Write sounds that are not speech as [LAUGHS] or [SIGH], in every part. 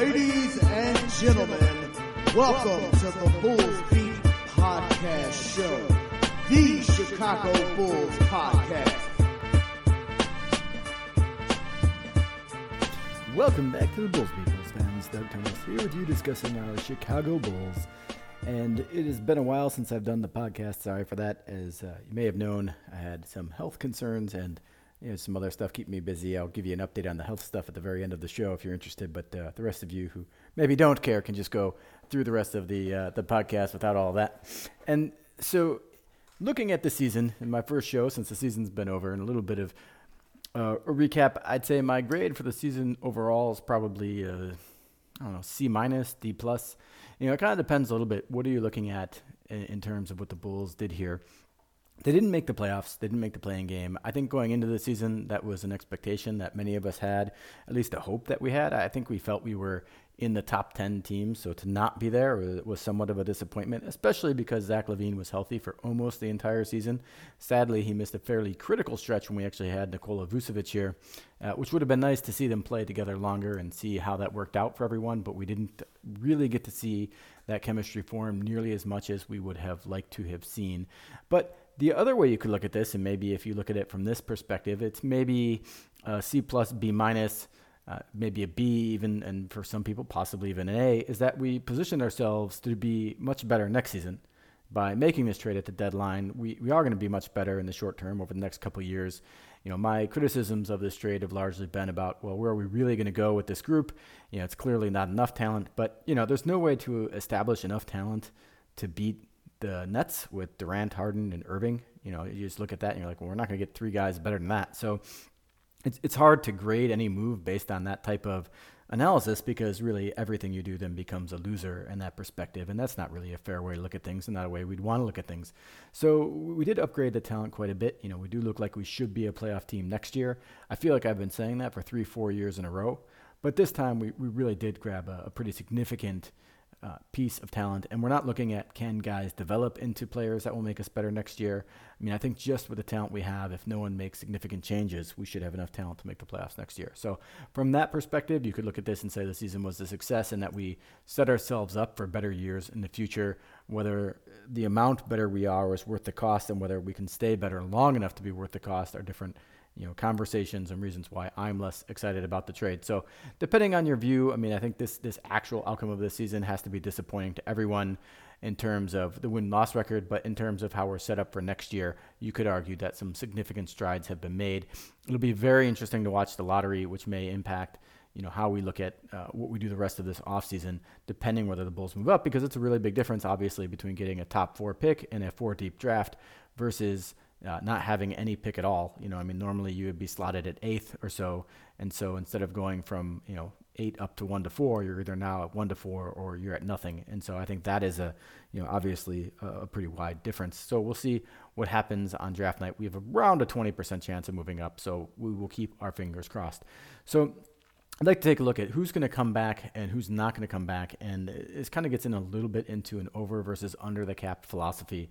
Ladies and gentlemen, welcome to the Bulls Beat Podcast Show, the Chicago Bulls podcast. Welcome back to the Bulls Beat Bulls fans. Doug Thomas here with you discussing our Chicago Bulls. And it has been a while since I've done the podcast. Sorry for that. As uh, you may have known, I had some health concerns and you know, some other stuff keeping me busy. I'll give you an update on the health stuff at the very end of the show if you're interested. But uh, the rest of you who maybe don't care can just go through the rest of the uh, the podcast without all that. And so, looking at the season in my first show since the season's been over, and a little bit of uh, a recap, I'd say my grade for the season overall is probably uh, I don't know C minus D plus. You know, it kind of depends a little bit. What are you looking at in, in terms of what the Bulls did here? They didn't make the playoffs. They didn't make the play-in game. I think going into the season, that was an expectation that many of us had, at least a hope that we had. I think we felt we were in the top 10 teams. So to not be there was somewhat of a disappointment, especially because Zach LaVine was healthy for almost the entire season. Sadly, he missed a fairly critical stretch when we actually had Nikola Vucevic here, uh, which would have been nice to see them play together longer and see how that worked out for everyone. But we didn't really get to see that chemistry form nearly as much as we would have liked to have seen. But the other way you could look at this, and maybe if you look at it from this perspective, it's maybe a C plus, B minus, uh, maybe a B even, and for some people possibly even an A, is that we position ourselves to be much better next season by making this trade at the deadline. We, we are going to be much better in the short term over the next couple years. You know, my criticisms of this trade have largely been about, well, where are we really going to go with this group? You know, it's clearly not enough talent, but you know, there's no way to establish enough talent to beat the Nets with Durant, Harden, and Irving. You know, you just look at that and you're like, well, we're not going to get three guys better than that. So it's it's hard to grade any move based on that type of analysis because really everything you do then becomes a loser in that perspective, and that's not really a fair way to look at things, and not a way we'd want to look at things. So we did upgrade the talent quite a bit. You know, we do look like we should be a playoff team next year. I feel like I've been saying that for three, four years in a row, but this time we we really did grab a, a pretty significant uh, piece of talent. And we're not looking at can guys develop into players that will make us better next year. I mean, I think just with the talent we have, if no one makes significant changes, we should have enough talent to make the playoffs next year. So, from that perspective, you could look at this and say the season was a success and that we set ourselves up for better years in the future. Whether the amount better we are is worth the cost and whether we can stay better long enough to be worth the cost are different you know conversations and reasons why I'm less excited about the trade. So depending on your view, I mean, I think this this actual outcome of this season has to be disappointing to everyone in terms of the win loss record, but in terms of how we're set up for next year, you could argue that some significant strides have been made. It'll be very interesting to watch the lottery, which may impact you know how we look at uh, what we do the rest of this offseason, depending whether the Bulls move up, because it's a really big difference, obviously, between getting a top four pick in a four deep draft versus uh, not having any pick at all. You know, I mean, normally you would be slotted at eighth or so, and so instead of going from you know eight up to one to four, you're either now at one to four or you're at nothing. And so I think that is a you know obviously a, a pretty wide difference. So we'll see what happens on draft night. We have around a 20% chance of moving up, so we will keep our fingers crossed. So I'd like to take a look at who's going to come back and who's not going to come back. And it kind of gets in a little bit into an over versus under the cap philosophy.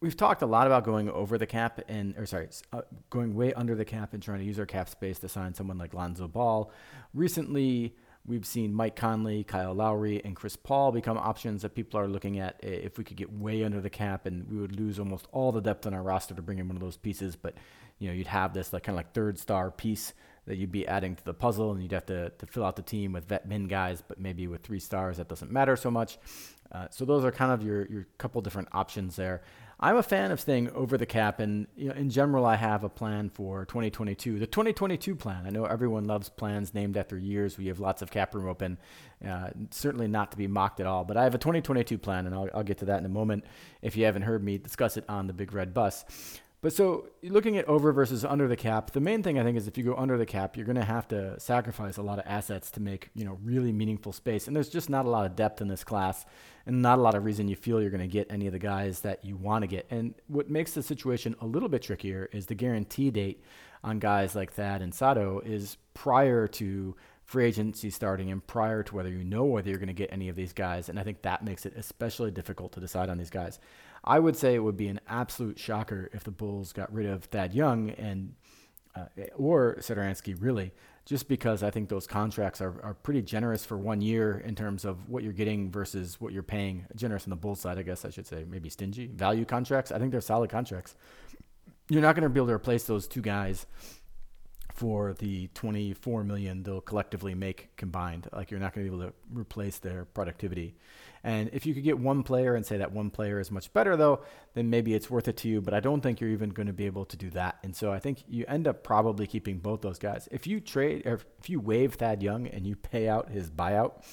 We've talked a lot about going over the cap and, or sorry, uh, going way under the cap and trying to use our cap space to sign someone like Lonzo Ball. Recently, we've seen Mike Conley, Kyle Lowry, and Chris Paul become options that people are looking at if we could get way under the cap and we would lose almost all the depth on our roster to bring in one of those pieces. But, you know, you'd have this like kind of like third star piece that you'd be adding to the puzzle and you'd have to, to fill out the team with vet min guys, but maybe with three stars, that doesn't matter so much. Uh, so those are kind of your, your couple different options there. I'm a fan of staying over the cap, and you know, in general, I have a plan for 2022. The 2022 plan. I know everyone loves plans named after years. We have lots of cap room open. Uh, certainly not to be mocked at all. But I have a 2022 plan, and I'll, I'll get to that in a moment. If you haven't heard me discuss it on the Big Red Bus. But so looking at over versus under the cap, the main thing I think is if you go under the cap, you're going to have to sacrifice a lot of assets to make you know really meaningful space. And there's just not a lot of depth in this class, and not a lot of reason you feel you're going to get any of the guys that you want to get. And what makes the situation a little bit trickier is the guarantee date on guys like Thad and Sato is prior to free agency starting and prior to whether you know whether you're going to get any of these guys. And I think that makes it especially difficult to decide on these guys. I would say it would be an absolute shocker if the Bulls got rid of Thad Young and uh, or Satoransky really just because I think those contracts are, are pretty generous for one year in terms of what you're getting versus what you're paying. Generous on the Bulls side, I guess I should say, maybe stingy. Value contracts, I think they're solid contracts. You're not going to be able to replace those two guys for the 24 million they'll collectively make combined. Like you're not going to be able to replace their productivity. And if you could get one player and say that one player is much better though, then maybe it's worth it to you, but I don't think you're even going to be able to do that. And so I think you end up probably keeping both those guys. If you trade or if you waive Thad Young and you pay out his buyout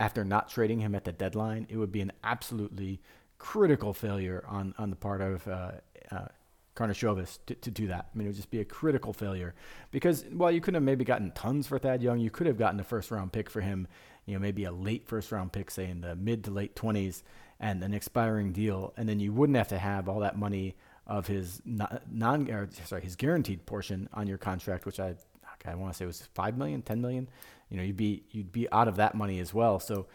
after not trading him at the deadline, it would be an absolutely critical failure on on the part of uh, uh, to, to do that. I mean, it would just be a critical failure because while you couldn't have maybe gotten tons for Thad Young, you could have gotten a first round pick for him, you know, maybe a late first round pick, say in the mid to late 20s, and an expiring deal. And then you wouldn't have to have all that money of his non, or, sorry, his guaranteed portion on your contract, which I, I want to say was 5 million, 10 million. You know, you'd be, you'd be out of that money as well. So,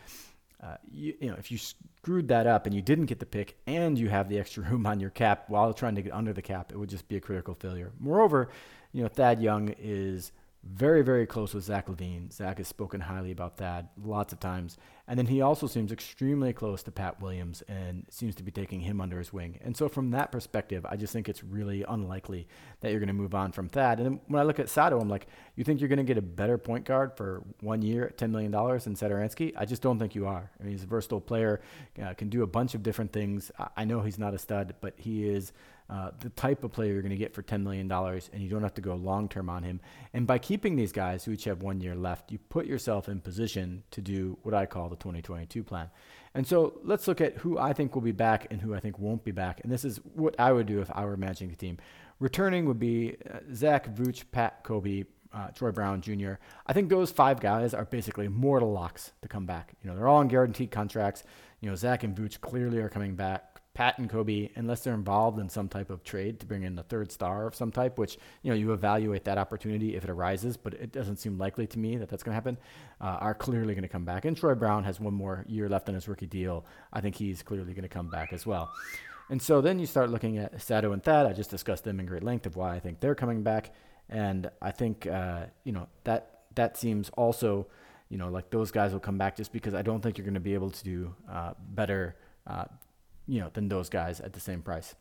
uh, you, you, know, if you screwed that up and you didn't get the pick and you have the extra [LAUGHS] room on your cap while trying to get under the cap, it would just be a critical failure. Moreover, you know, Thad Young is very, very close with Zach LaVine. Zach has spoken highly about that lots of times. And then he also seems extremely close to Pat Williams and seems to be taking him under his wing. And so, from that perspective, I just think it's really unlikely that you're going to move on from Thad. And when I look at Sato, I'm like, you think you're going to get a better point guard for one year at $10 million than Satoransky? I just don't think you are. I mean, he's a versatile player, uh, can do a bunch of different things. I know he's not a stud, but he is uh, the type of player you're going to get for $10 million, and you don't have to go long term on him. And by keeping these guys who each have one year left, you put yourself in position to do what I call the 2022 plan. And so let's look at who I think will be back and who I think won't be back. And this is what I would do if I were managing the team. Returning would be uh, Zach, Vooch, Pat, Coby, uh, Troy Brown Jr. I think those five guys are basically mortal locks to come back. You know, they're all on guaranteed contracts. You know, Zach and Vooch clearly are coming back. Pat and Coby, unless they're involved in some type of trade to bring in a third star of some type, which you know you evaluate that opportunity if it arises, but it doesn't seem likely to me that that's going to happen. Uh, are clearly going to come back, and Troy Brown has one more year left on his rookie deal. I think he's clearly going to come back as well. And so then you start looking at Sato and Thad. I just discussed them in great length of why I think they're coming back, and I think uh, you know that that seems also you know like those guys will come back just because I don't think you're going to be able to do uh, better uh, you know, than those guys at the same price.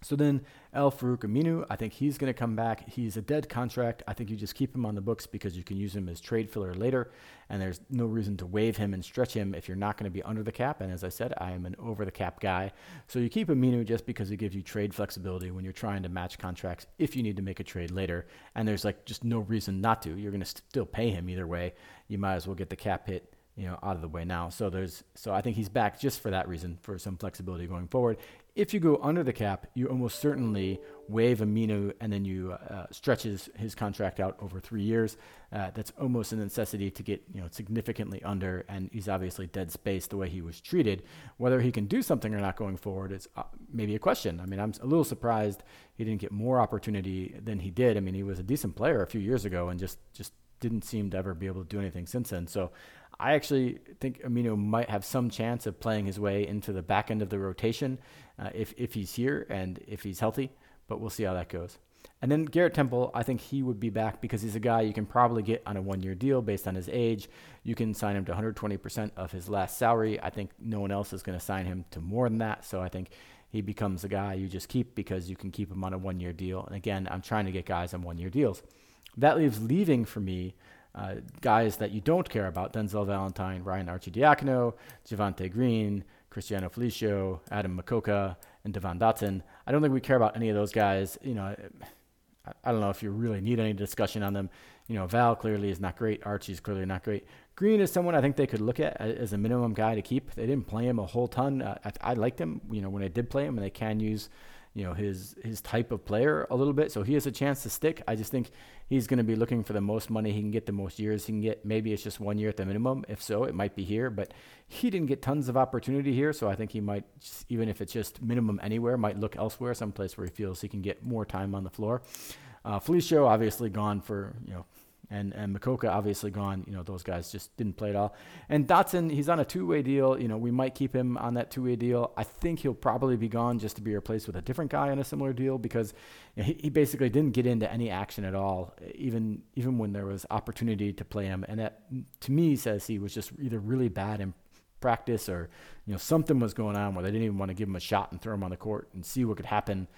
So then Al-Farouq Aminu, I think he's going to come back. He's a dead contract. I think you just keep him on the books because you can use him as trade filler later, and there's no reason to waive him and stretch him if you're not going to be under the cap. And as I said, I am an over the cap guy. So you keep Aminu just because it gives you trade flexibility when you're trying to match contracts if you need to make a trade later. And there's like just no reason not to. You're going to still pay him either way. You might as well get the cap hit you know, out of the way now. So there's, so I think he's back just for that reason, for some flexibility going forward. If you go under the cap, you almost certainly waive Aminu and then you uh, stretches his contract out over three years. Uh, that's almost a necessity to get, you know, significantly under. And he's obviously dead space the way he was treated. Whether he can do something or not going forward is uh, maybe a question. I mean, I'm a little surprised he didn't get more opportunity than he did. I mean, he was a decent player a few years ago and just just didn't seem to ever be able to do anything since then. So I actually think Aminu might have some chance of playing his way into the back end of the rotation uh, if, if he's here and if he's healthy, but we'll see how that goes. And then Garrett Temple, I think he would be back because he's a guy you can probably get on a one year deal based on his age. You can sign him to 120% of his last salary. I think no one else is going to sign him to more than that. So I think he becomes a guy you just keep because you can keep him on a one year deal. And again, I'm trying to get guys on one year deals. That leaves leaving for me uh, guys that you don't care about Denzel Valentine, Ryan Arcidiacono, Javonte Green, Cristiano Felicio, Adam Mokoka, and Devon Dotson. I don't think we care about any of those guys. You know, I, I don't know if you really need any discussion on them. You know, Val clearly is not great. Archie's clearly not great. Green is someone I think they could look at as a minimum guy to keep. They didn't play him a whole ton. Uh, I, I liked him, you know, when they did play him, and they can use you know his his type of player a little bit. So he has a chance to stick. I just think he's going to be looking for the most money he can get, the most years he can get. Maybe it's just one year at the minimum. If so, it might be here. But he didn't get tons of opportunity here, so I think he might, just, even if it's just minimum anywhere, might look elsewhere, someplace where he feels he can get more time on the floor. Uh, Felicio obviously gone for you know And and Mokoka obviously gone. You know those guys just didn't play at all. And Dotson, he's on a two-way deal. You know we might keep him on that two-way deal. I think he'll probably be gone just to be replaced with a different guy on a similar deal because you know, he, he basically didn't get into any action at all, even even when there was opportunity to play him. And that to me says he was just either really bad in practice or you know something was going on where they didn't even want to give him a shot and throw him on the court and see what could happen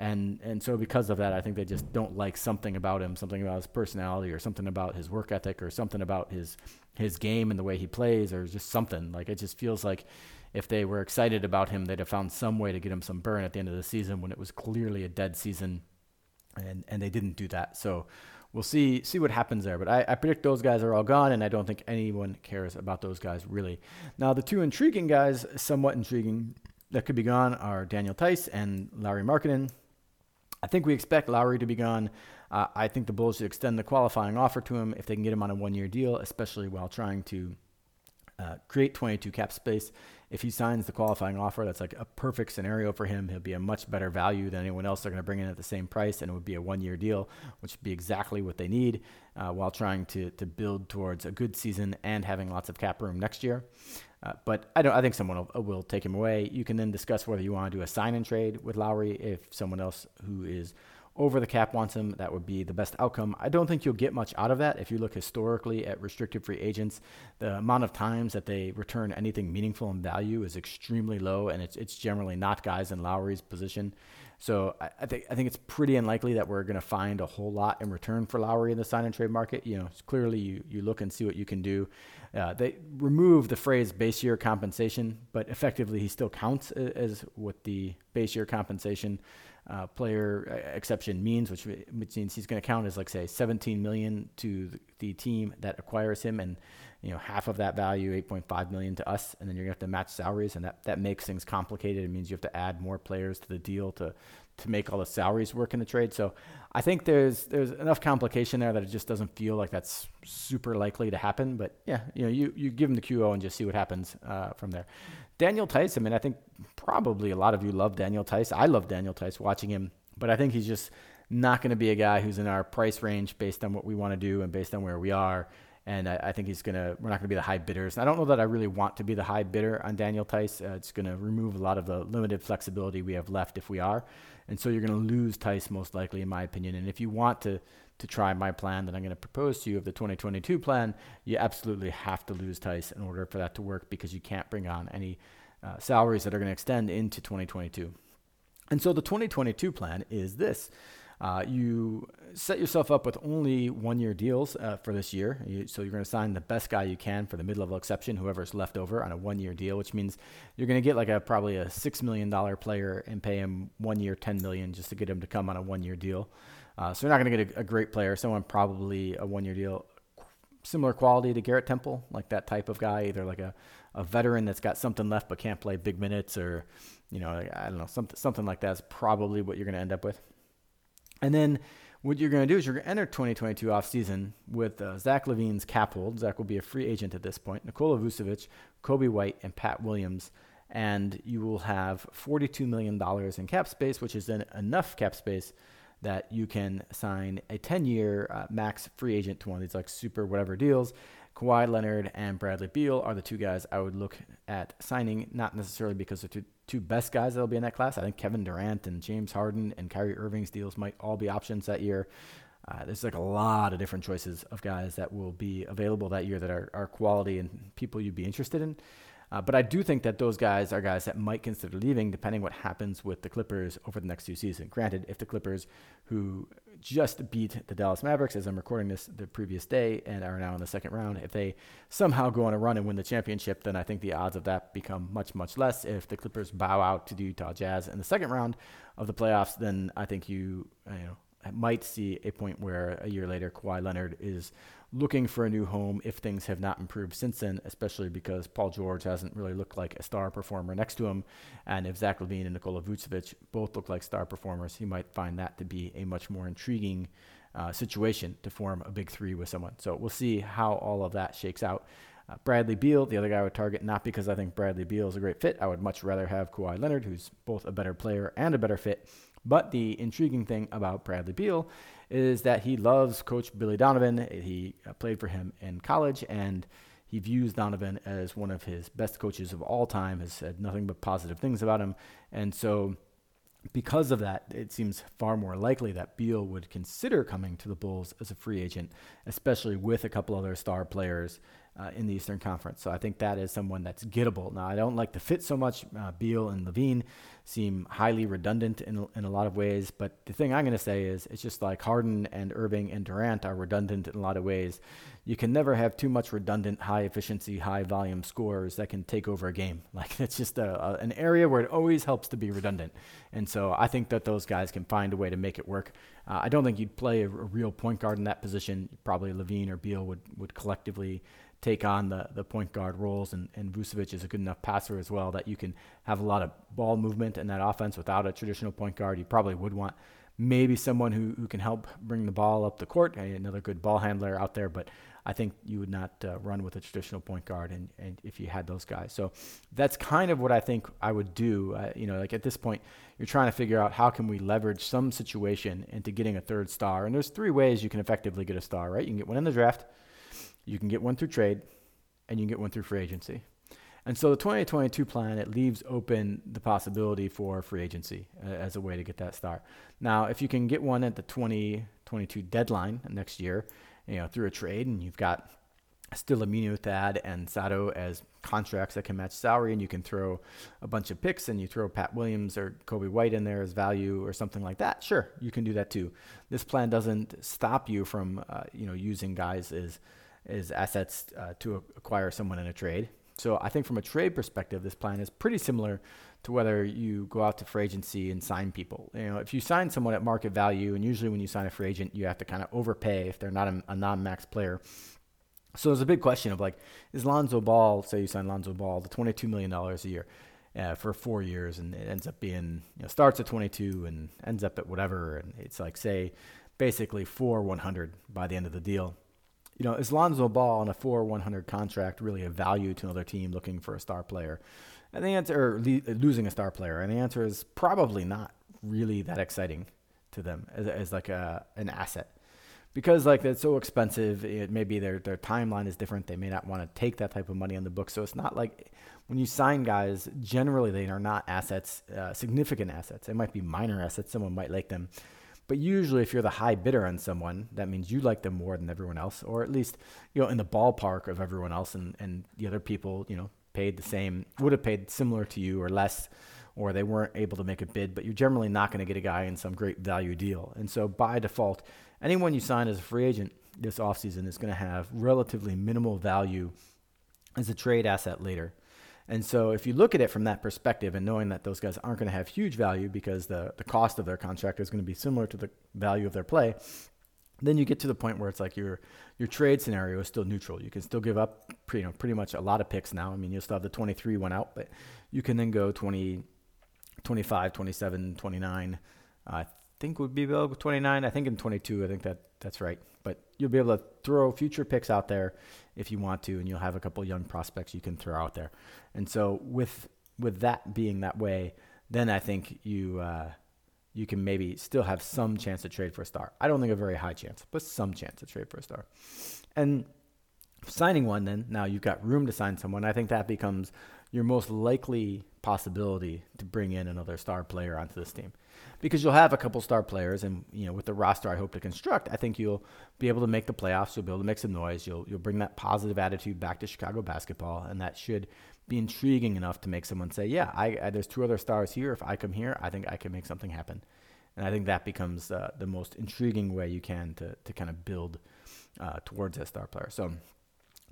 and and so because of that, I think they just don't like something about him, something about his personality, or something about his work ethic, or something about his his game and the way he plays, or just something like it just feels like if they were excited about him, they'd have found some way to get him some burn at the end of the season when it was clearly a dead season, and and they didn't do that. So we'll see see what happens there. But I, I, predict those guys are all gone, and I don't think anyone cares about those guys really. Now the two intriguing guys, somewhat intriguing, that could be gone are Daniel Theis and Lauri Markkanen. I think we expect Lauri to be gone. Uh, I think the Bulls should extend the qualifying offer to him if they can get him on a one year deal, especially while trying to uh, create 22 cap space. If he signs the qualifying offer, that's like a perfect scenario for him. He'll be a much better value than anyone else they're going to bring in at the same price, and it would be a one year deal, which would be exactly what they need uh, while trying to, to build towards a good season and having lots of cap room next year. Uh, but I don't. I think someone will, will, take him away. You can then discuss whether you want to do a sign and trade with Lauri if someone else who is over the cap wants him. That would be the best outcome. I don't think you'll get much out of that if you look historically at restricted free agents. The amount of times that they return anything meaningful in value is extremely low, and it's it's generally not guys in Lauri's position. So I, I, think I think it's pretty unlikely that we're going to find a whole lot in return for Lauri in the sign and trade market. You know, clearly you you look and see what you can do. Uh, they remove the phrase base year compensation, but effectively he still counts as what the base year compensation uh, player uh, exception means, which, which means he's going to count as like say 17 million to the, the, team that acquires him, and you know half of that value, 8.5 million to us, and then you're going to have to match salaries, and that that makes things complicated. It means you have to add more players to the deal to to make all the salaries work in the trade. So I think there's there's enough complication there that it just doesn't feel like that's super likely to happen. But yeah, you know, you, you give him the QO and just see what happens uh, from there. Daniel Theis I mean, I think probably a lot of you love Daniel Theis I love Daniel Theis watching him, but I think he's just not going to be a guy who's in our price range based on what we want to do and based on where we are. And I, I think he's to, we're not going to be the high bidders. I don't know that I really want to be the high bidder on Daniel Theis. Uh, it's going to remove a lot of the limited flexibility we have left if we are. And so you're going to lose Theis most likely, in my opinion. And if you want to to try my plan that I'm going to propose to you of the 2022 plan, you absolutely have to lose Theis in order for that to work because you can't bring on any uh, salaries that are going to extend into 2022. And so the 2022 plan is this. Uh, you set yourself up with only one year deals uh, for this year. You, so you're going to sign the best guy you can for the mid level exception, whoever's left over on a one year deal, which means you're going to get like a probably a $6 million player and pay him one year, 10 million just to get him to come on a one year deal. Uh, so you're not going to get a, a, great player, someone probably a one year deal, similar quality to Garrett Temple, like that type of guy, either like a, a veteran that's got something left but can't play big minutes or, you know, I don't know, something, something like that's probably what you're going to end up with. And then what you're going to do is you're going to enter 2022 offseason with uh, Zach LaVine's cap hold. Zach will be a free agent at this point. Nikola Vucevic, Coby White, and Pat Williams. And you will have $42 million in cap space, which is then enough cap space that you can sign a 10 year uh, max free agent to one of these like super whatever deals. Kawhi Leonard and Bradley Beal are the two guys I would look at signing, not necessarily because they're two, two best guys that'll be in that class. I think Kevin Durant and James Harden and Kyrie Irving's deals might all be options that year. Uh, there's like a lot of different choices of guys that will be available that year that are, are quality and people you'd be interested in. Uh, but I do think that those guys are guys that might consider leaving depending what happens with the Clippers over the next two seasons. Granted, if the Clippers, who just beat the Dallas Mavericks as I'm recording this the previous day and are now in the second round, if they somehow go on a run and win the championship, then I think the odds of that become much, much less. If the Clippers bow out to the Utah Jazz in the second round of the playoffs, then I think you, you know, might see a point where a year later Kawhi Leonard is looking for a new home if things have not improved since then, especially because Paul George hasn't really looked like a star performer next to him. And if Zach LaVine and Nikola Vucevic both look like star performers, he might find that to be a much more intriguing uh, situation to form a big three with someone. So we'll see how all of that shakes out. Uh, Bradley Beal, the other guy I would target, not because I think Bradley Beal is a great fit. I would much rather have Kawhi Leonard, who's both a better player and a better fit. But the intriguing thing about Bradley Beal is that he loves Coach Billy Donovan. He uh, played for him in college, and he views Donovan as one of his best coaches of all time. Has said nothing but positive things about him, and so because of that, it seems far more likely that Beal would consider coming to the Bulls as a free agent, especially with a couple other star players uh, in the Eastern Conference. So I think that is someone that's gettable. Now, I don't like the fit so much. Uh, Beal and LaVine seem highly redundant in, in a lot of ways. But the thing I'm going to say is it's just like Harden and Irving and Durant are redundant in a lot of ways. You can never have too much redundant, high efficiency, high volume scores that can take over a game. [LAUGHS] Like it's just a, a, an area where it always helps to be redundant. And so I think that those guys can find a way to make it work. Uh, I don't think you'd play a, a real point guard in that position. Probably LaVine or Beal would, would collectively take on the, the point guard roles, and, and Vucevic is a good enough passer as well that you can have a lot of ball movement in that offense without a traditional point guard. You probably would want maybe someone who, who can help bring the ball up the court, another good ball handler out there, but I think you would not uh, run with a traditional point guard and, and if you had those guys. So that's kind of what I think I would do. Uh, you know, like at this point, you're trying to figure out how can we leverage some situation into getting a third star. And there's three ways you can effectively get a star, right? You can get one in the draft – you can get one through trade, and you can get one through free agency. And so the 2022 plan, it leaves open the possibility for free agency uh, as a way to get that start. Now, if you can get one at the 2022 deadline next year, you know, through a trade, and you've got still Aminu Thad and Sato as contracts that can match salary, and you can throw a bunch of picks and you throw Pat Williams or Coby White in there as value or something like that. Sure, you can do that too. This plan doesn't stop you from, uh, you know, using guys as is assets uh, to acquire someone in a trade. So I think from a trade perspective, this plan is pretty similar to whether you go out to free agency and sign people. You know, if you sign someone at market value, and usually when you sign a free agent, you have to kind of overpay if they're not a, a non-max player. So there's a big question of like, is Lonzo Ball, say you sign Lonzo Ball, the $22 million a year uh, for four years, and it ends up being, you know, starts at 22 and ends up at whatever, and it's like, say, basically four 100 by the end of the deal you know, is Lonzo Ball on a 4 100 contract really a value to another team looking for a star player? And the answer, or losing a star player, and the answer is probably not really that exciting to them as, as like a, an asset. Because like it's so expensive, it maybe their their timeline is different. They may not want to take that type of money on the book. So it's not like when you sign guys, generally they are not assets, uh, significant assets. They might be minor assets. Someone might like them, but usually, if you're the high bidder on someone, that means you like them more than everyone else, or at least you know in the ballpark of everyone else, and, and the other people you know paid the same, would have paid similar to you or less, or they weren't able to make a bid. But you're generally not going to get a guy in some great value deal, and so by default, anyone you sign as a free agent this offseason is going to have relatively minimal value as a trade asset later. And so if you look at it from that perspective and knowing that those guys aren't going to have huge value because the, the cost of their contract is going to be similar to the value of their play, then you get to the point where it's like your your trade scenario is still neutral. You can still give up you know, pretty much a lot of picks now. I mean, you'll still have the 23 one out, but you can then go 20, 25, 27, 29. I think would be available 29. I think in 22, I think that that's right. But you'll be able to throw future picks out there if you want to, and you'll have a couple young prospects you can throw out there. And so with with that being that way, then I think you uh, you can maybe still have some chance to trade for a star. I don't think a very high chance, but some chance to trade for a star. And signing one, then now you've got room to sign someone. I think that becomes your most likely possibility to bring in another star player onto this team because you'll have a couple star players, and you know with the roster I hope to construct, I think you'll be able to make the playoffs. You'll be able to make some noise. You'll you'll bring that positive attitude back to Chicago basketball, and that should be intriguing enough to make someone say, "Yeah, I, I there's two other stars here. If I come here, I think I can make something happen." And I think that becomes uh, the most intriguing way you can to to kind of build uh, towards a star player. So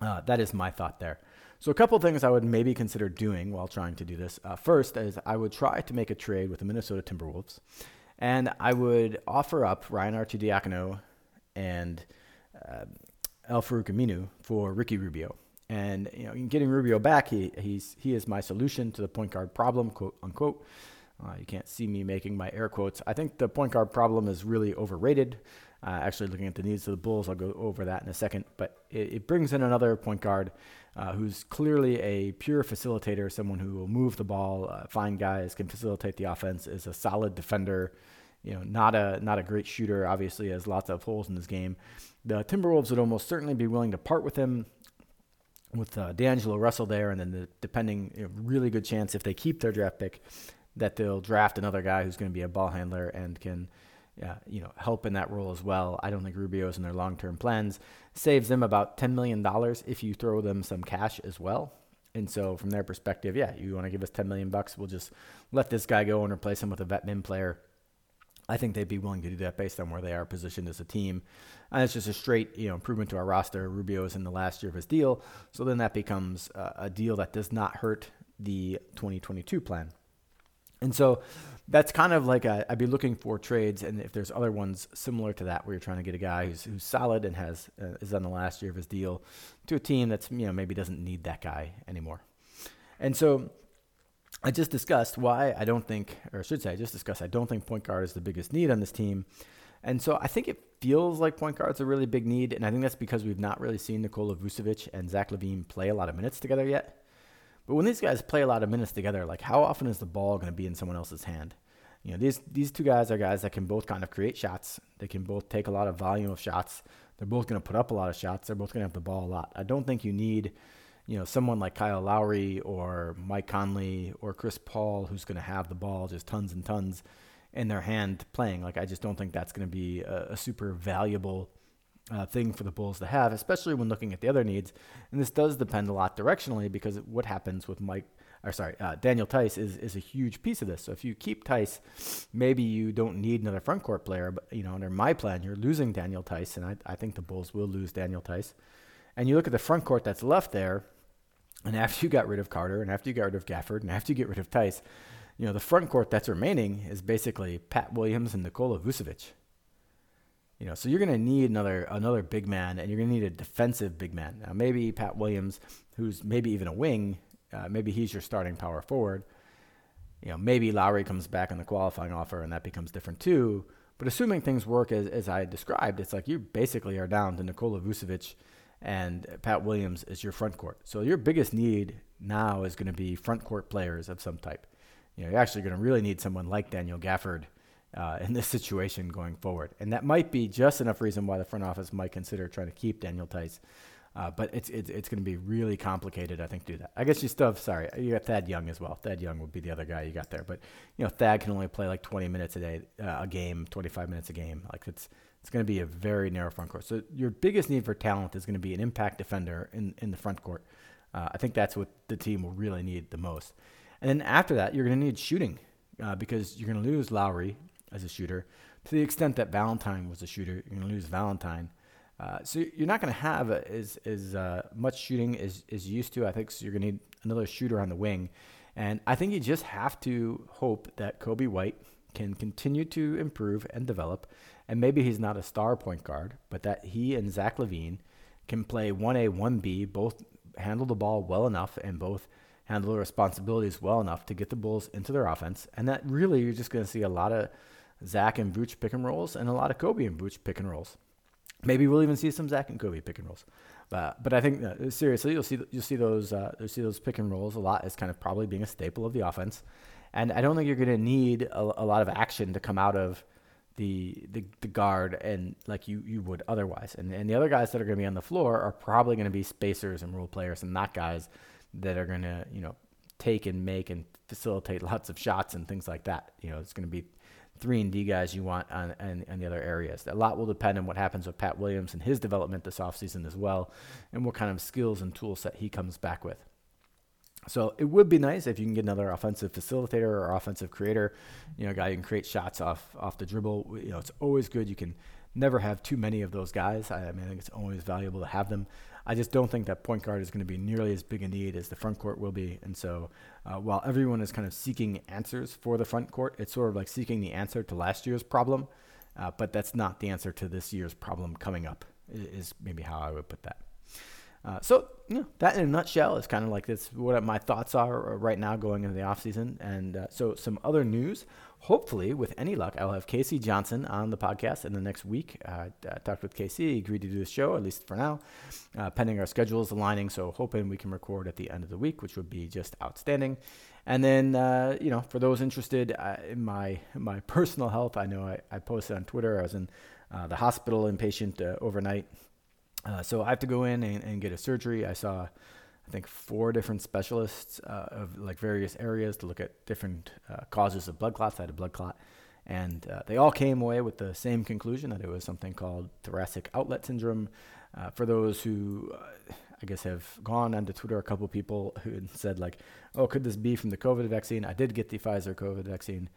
uh, that is my thought there. So, a couple things I would maybe consider doing while trying to do this. Uh, first is I would try to make a trade with the Minnesota Timberwolves, and I would offer up Ryan Arcidiacono and uh, Al-Farouq Aminu for Ricky Rubio. And you know, getting Rubio back, he he's he is my solution to the point guard problem, quote unquote. Uh, you can't see me making my air quotes. I think the point guard problem is really overrated. Uh, actually, looking at the needs of the Bulls, I'll go over that in a second. But it, it brings in another point guard uh, who's clearly a pure facilitator, someone who will move the ball, uh, find guys, can facilitate the offense, is a solid defender, you know, not a not a great shooter. Obviously, has lots of holes in his game. The Timberwolves would almost certainly be willing to part with him with uh, D'Angelo Russell there, and then the, depending, you know, really good chance if they keep their draft pick that they'll draft another guy who's going to be a ball handler and can, uh, you know, help in that role as well. I don't think Rubio's in their long-term plans. Saves them about ten million dollars if you throw them some cash as well. And so from their perspective, yeah, you want to give us 10 million bucks, we'll just let this guy go and replace him with a vet min player. I think they'd be willing to do that based on where they are positioned as a team. And it's just a straight, you know, improvement to our roster. Rubio is in the last year of his deal, so then that becomes uh, a deal that does not hurt the 2022 plan. And so that's kind of like i would be looking for trades, and if there's other ones similar to that, where you're trying to get a guy who's, who's solid and has uh, is on the last year of his deal, to a team that's you know maybe doesn't need that guy anymore. And so I just discussed why I don't think, or I should say, I just discussed I don't think point guard is the biggest need on this team. And so I think it feels like point guard's a really big need, and I think that's because we've not really seen Nikola Vucevic and Zach LaVine play a lot of minutes together yet. But when these guys play a lot of minutes together, like how often is the ball going to be in someone else's hand? You know, these these two guys are guys that can both kind of create shots. They can both take a lot of volume of shots. They're both going to put up a lot of shots. They're both going to have the ball a lot. I don't think you need, you know, someone like Kyle Lowry or Mike Conley or Chris Paul who's going to have the ball just tons and tons in their hand playing. Like I just don't think that's going to be a, a super valuable uh, thing for the Bulls to have, especially when looking at the other needs. And this does depend a lot directionally because what happens with Mike, or sorry, uh, Daniel Theis is, is a huge piece of this. So if you keep Theis, maybe you don't need another front court player. But you know, under my plan, you're losing Daniel Theis, and I, I think the Bulls will lose Daniel Theis. And you look at the front court that's left there, and after you got rid of Carter, and after you got rid of Gafford, and after you get rid of Theis, you know the front court that's remaining is basically Pat Williams and Nikola Vucevic. You know, so you're going to need another another big man, and you're going to need a defensive big man. Now, maybe Pat Williams, who's maybe even a wing, uh, maybe he's your starting power forward. You know, maybe Lauri comes back on the qualifying offer, and that becomes different too. But assuming things work as, as I described, it's like you basically are down to Nikola Vucevic and Pat Williams as your front court. So your biggest need now is going to be front court players of some type. You know, you're actually going to really need someone like Daniel Gafford uh, in this situation going forward. And that might be just enough reason why the front office might consider trying to keep Daniel Theis. Uh, but it's it's, it's going to be really complicated, I think, to do that. I guess you still have, sorry, you got Thad Young as well. Thad Young would be the other guy you got there. But, you know, Thad can only play like 20 minutes a day, uh, a game, 25 minutes a game. Like it's it's going to be a very narrow front court. So your biggest need for talent is going to be an impact defender in, in the front court. Uh, I think that's what the team will really need the most. And then after that, you're going to need shooting uh, because you're going to lose Lauri as a shooter. To the extent that Valentine was a shooter, you're going to lose Valentine. Uh, so you're not going to have a, as as uh, much shooting as as you used to. I think so you're going to need another shooter on the wing, and I think you just have to hope that Coby White can continue to improve and develop, and maybe he's not a star point guard, but that he and Zach LaVine can play 1A, 1B, both handle the ball well enough and both handle the responsibilities well enough to get the Bulls into their offense. And that really, you're just going to see a lot of Zach and Vooch pick and rolls and a lot of Coby and Vooch pick and rolls. Maybe we'll even see some Zach and Coby pick and rolls. But but I think uh, seriously, you'll see you'll see those uh, you'll see those pick and rolls a lot as kind of probably being a staple of the offense. And I don't think you're going to need a, a, lot of action to come out of the, the the guard and like you you would otherwise. And and the other guys that are going to be on the floor are probably going to be spacers and role players and not guys that are going to you know take and make and facilitate [LAUGHS] lots of shots and things like that. You know, it's going to be three and D guys you want on, on, on, the other areas. A lot will depend on what happens with Pat Williams and his development this offseason as well, and what kind of skills and tool set he comes back with. So it would be nice if you can get another offensive facilitator or offensive creator, you know, a guy who can create shots off off the dribble. You know, it's always good. You can never have too many of those guys. I, I mean, I think it's always valuable to have them. I just don't think that point guard is going to be nearly as big a need as the front court will be. And so, uh, while everyone is kind of seeking answers for the front court, it's sort of like seeking the answer to last year's problem, uh, but that's not the answer to this year's problem coming up. Is maybe how I would put that. Uh, so, you know, that in a nutshell is kind of like this what my thoughts are right now going into the offseason. And uh, so, some other news hopefully, with any luck, I'll have Casey Johnson on the podcast in the next week. Uh, I talked with Casey, agreed to do the show, at least for now, uh, pending our schedules aligning. So, hoping we can record at the end of the week, which would be just outstanding. And then, uh, you know, for those interested uh, in my my [LAUGHS] personal health, I know I, I posted on Twitter. I was in uh, the hospital inpatient uh, overnight, so I have to go in and, and get a surgery. I saw I think four different specialists uh, of like various areas to look at different uh, causes of blood clots. I had a blood clot, and uh, they all came away with the same conclusion that it was something called thoracic outlet syndrome. Uh, for those who, uh, I guess, have gone onto Twitter, a couple people who said like, "Oh, could this be from the COVID vaccine?" I did get the Pfizer COVID vaccine.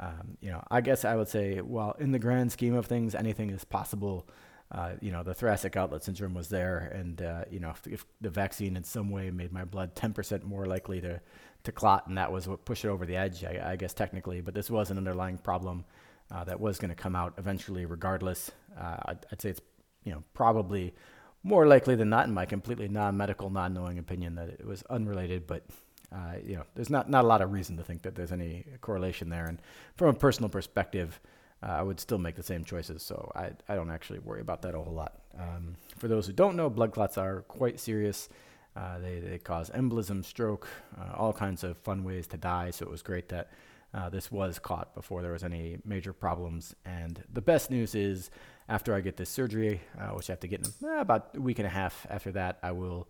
Um, you know, I guess I would say, well, in the grand scheme of things, anything is possible uh, you know, the thoracic outlet syndrome was there, and uh, you know, if, if, the vaccine in some way made my blood 10% more likely to to clot, and that was what pushed it over the edge, I, I guess technically. But this was an underlying problem uh, that was going to come out eventually, regardless. Uh, I'd, I'd, say it's you know probably more likely than not, in my completely non-medical, non-knowing opinion, that it was unrelated, but. Uh, you know, there's not, not a lot of reason to think that there's any correlation there. And from a personal perspective, uh, I would still make the same choices. So I, I don't actually worry about that a whole lot. Um, for those who don't know, blood clots are quite serious. Uh, they, they cause embolism, stroke, uh, all kinds of fun ways to die. So it was great that uh, this was caught before there was any major problems. And the best news is after I get this surgery, uh, which I have to get in uh, about a week and a half after that, I will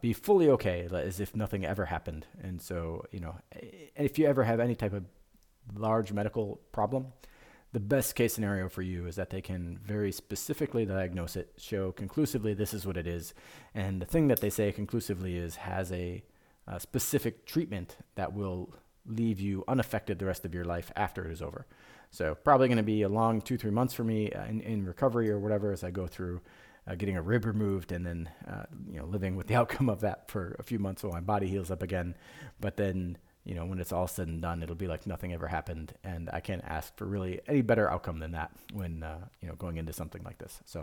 be fully okay, as if nothing ever happened. And so, you know, if you ever have any type of large medical problem, the best case scenario for you is that they can very specifically diagnose it, show conclusively this is what it is. And the thing that they say conclusively is has a, a specific treatment that will leave you unaffected the rest of your life after it is over. So probably going to be a long two, three months for me uh, in, in recovery or whatever as I go through uh, getting a rib removed and then, uh, you know, living with the [LAUGHS] outcome of that for a few months while my body heals up again. But then you know, when it's all said and done, it'll be like nothing ever happened. And I can't ask for really any better outcome than that when, uh, you know, going into something like this. So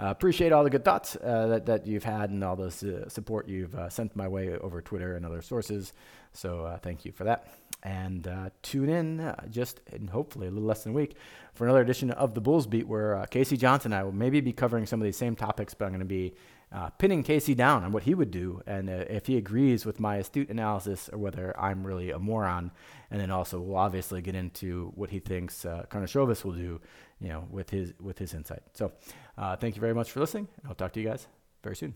uh, appreciate all the good thoughts uh, that, that you've had and all the uh, support you've uh, sent my way over Twitter and other sources. So uh, thank you for that. And tune in just in hopefully a little less than a week for another edition of the Bulls Beat where Casey Johnson and I will maybe be covering some of these same topics, but I'm going to be uh, pinning Casey down on what he would do and uh, if he agrees with my astute analysis or whether I'm really a moron. And then also we'll obviously get into what he thinks uh, Karnisovas will do, you know, with his with his insight. So uh, thank you very much for listening. and I'll talk to you guys very soon.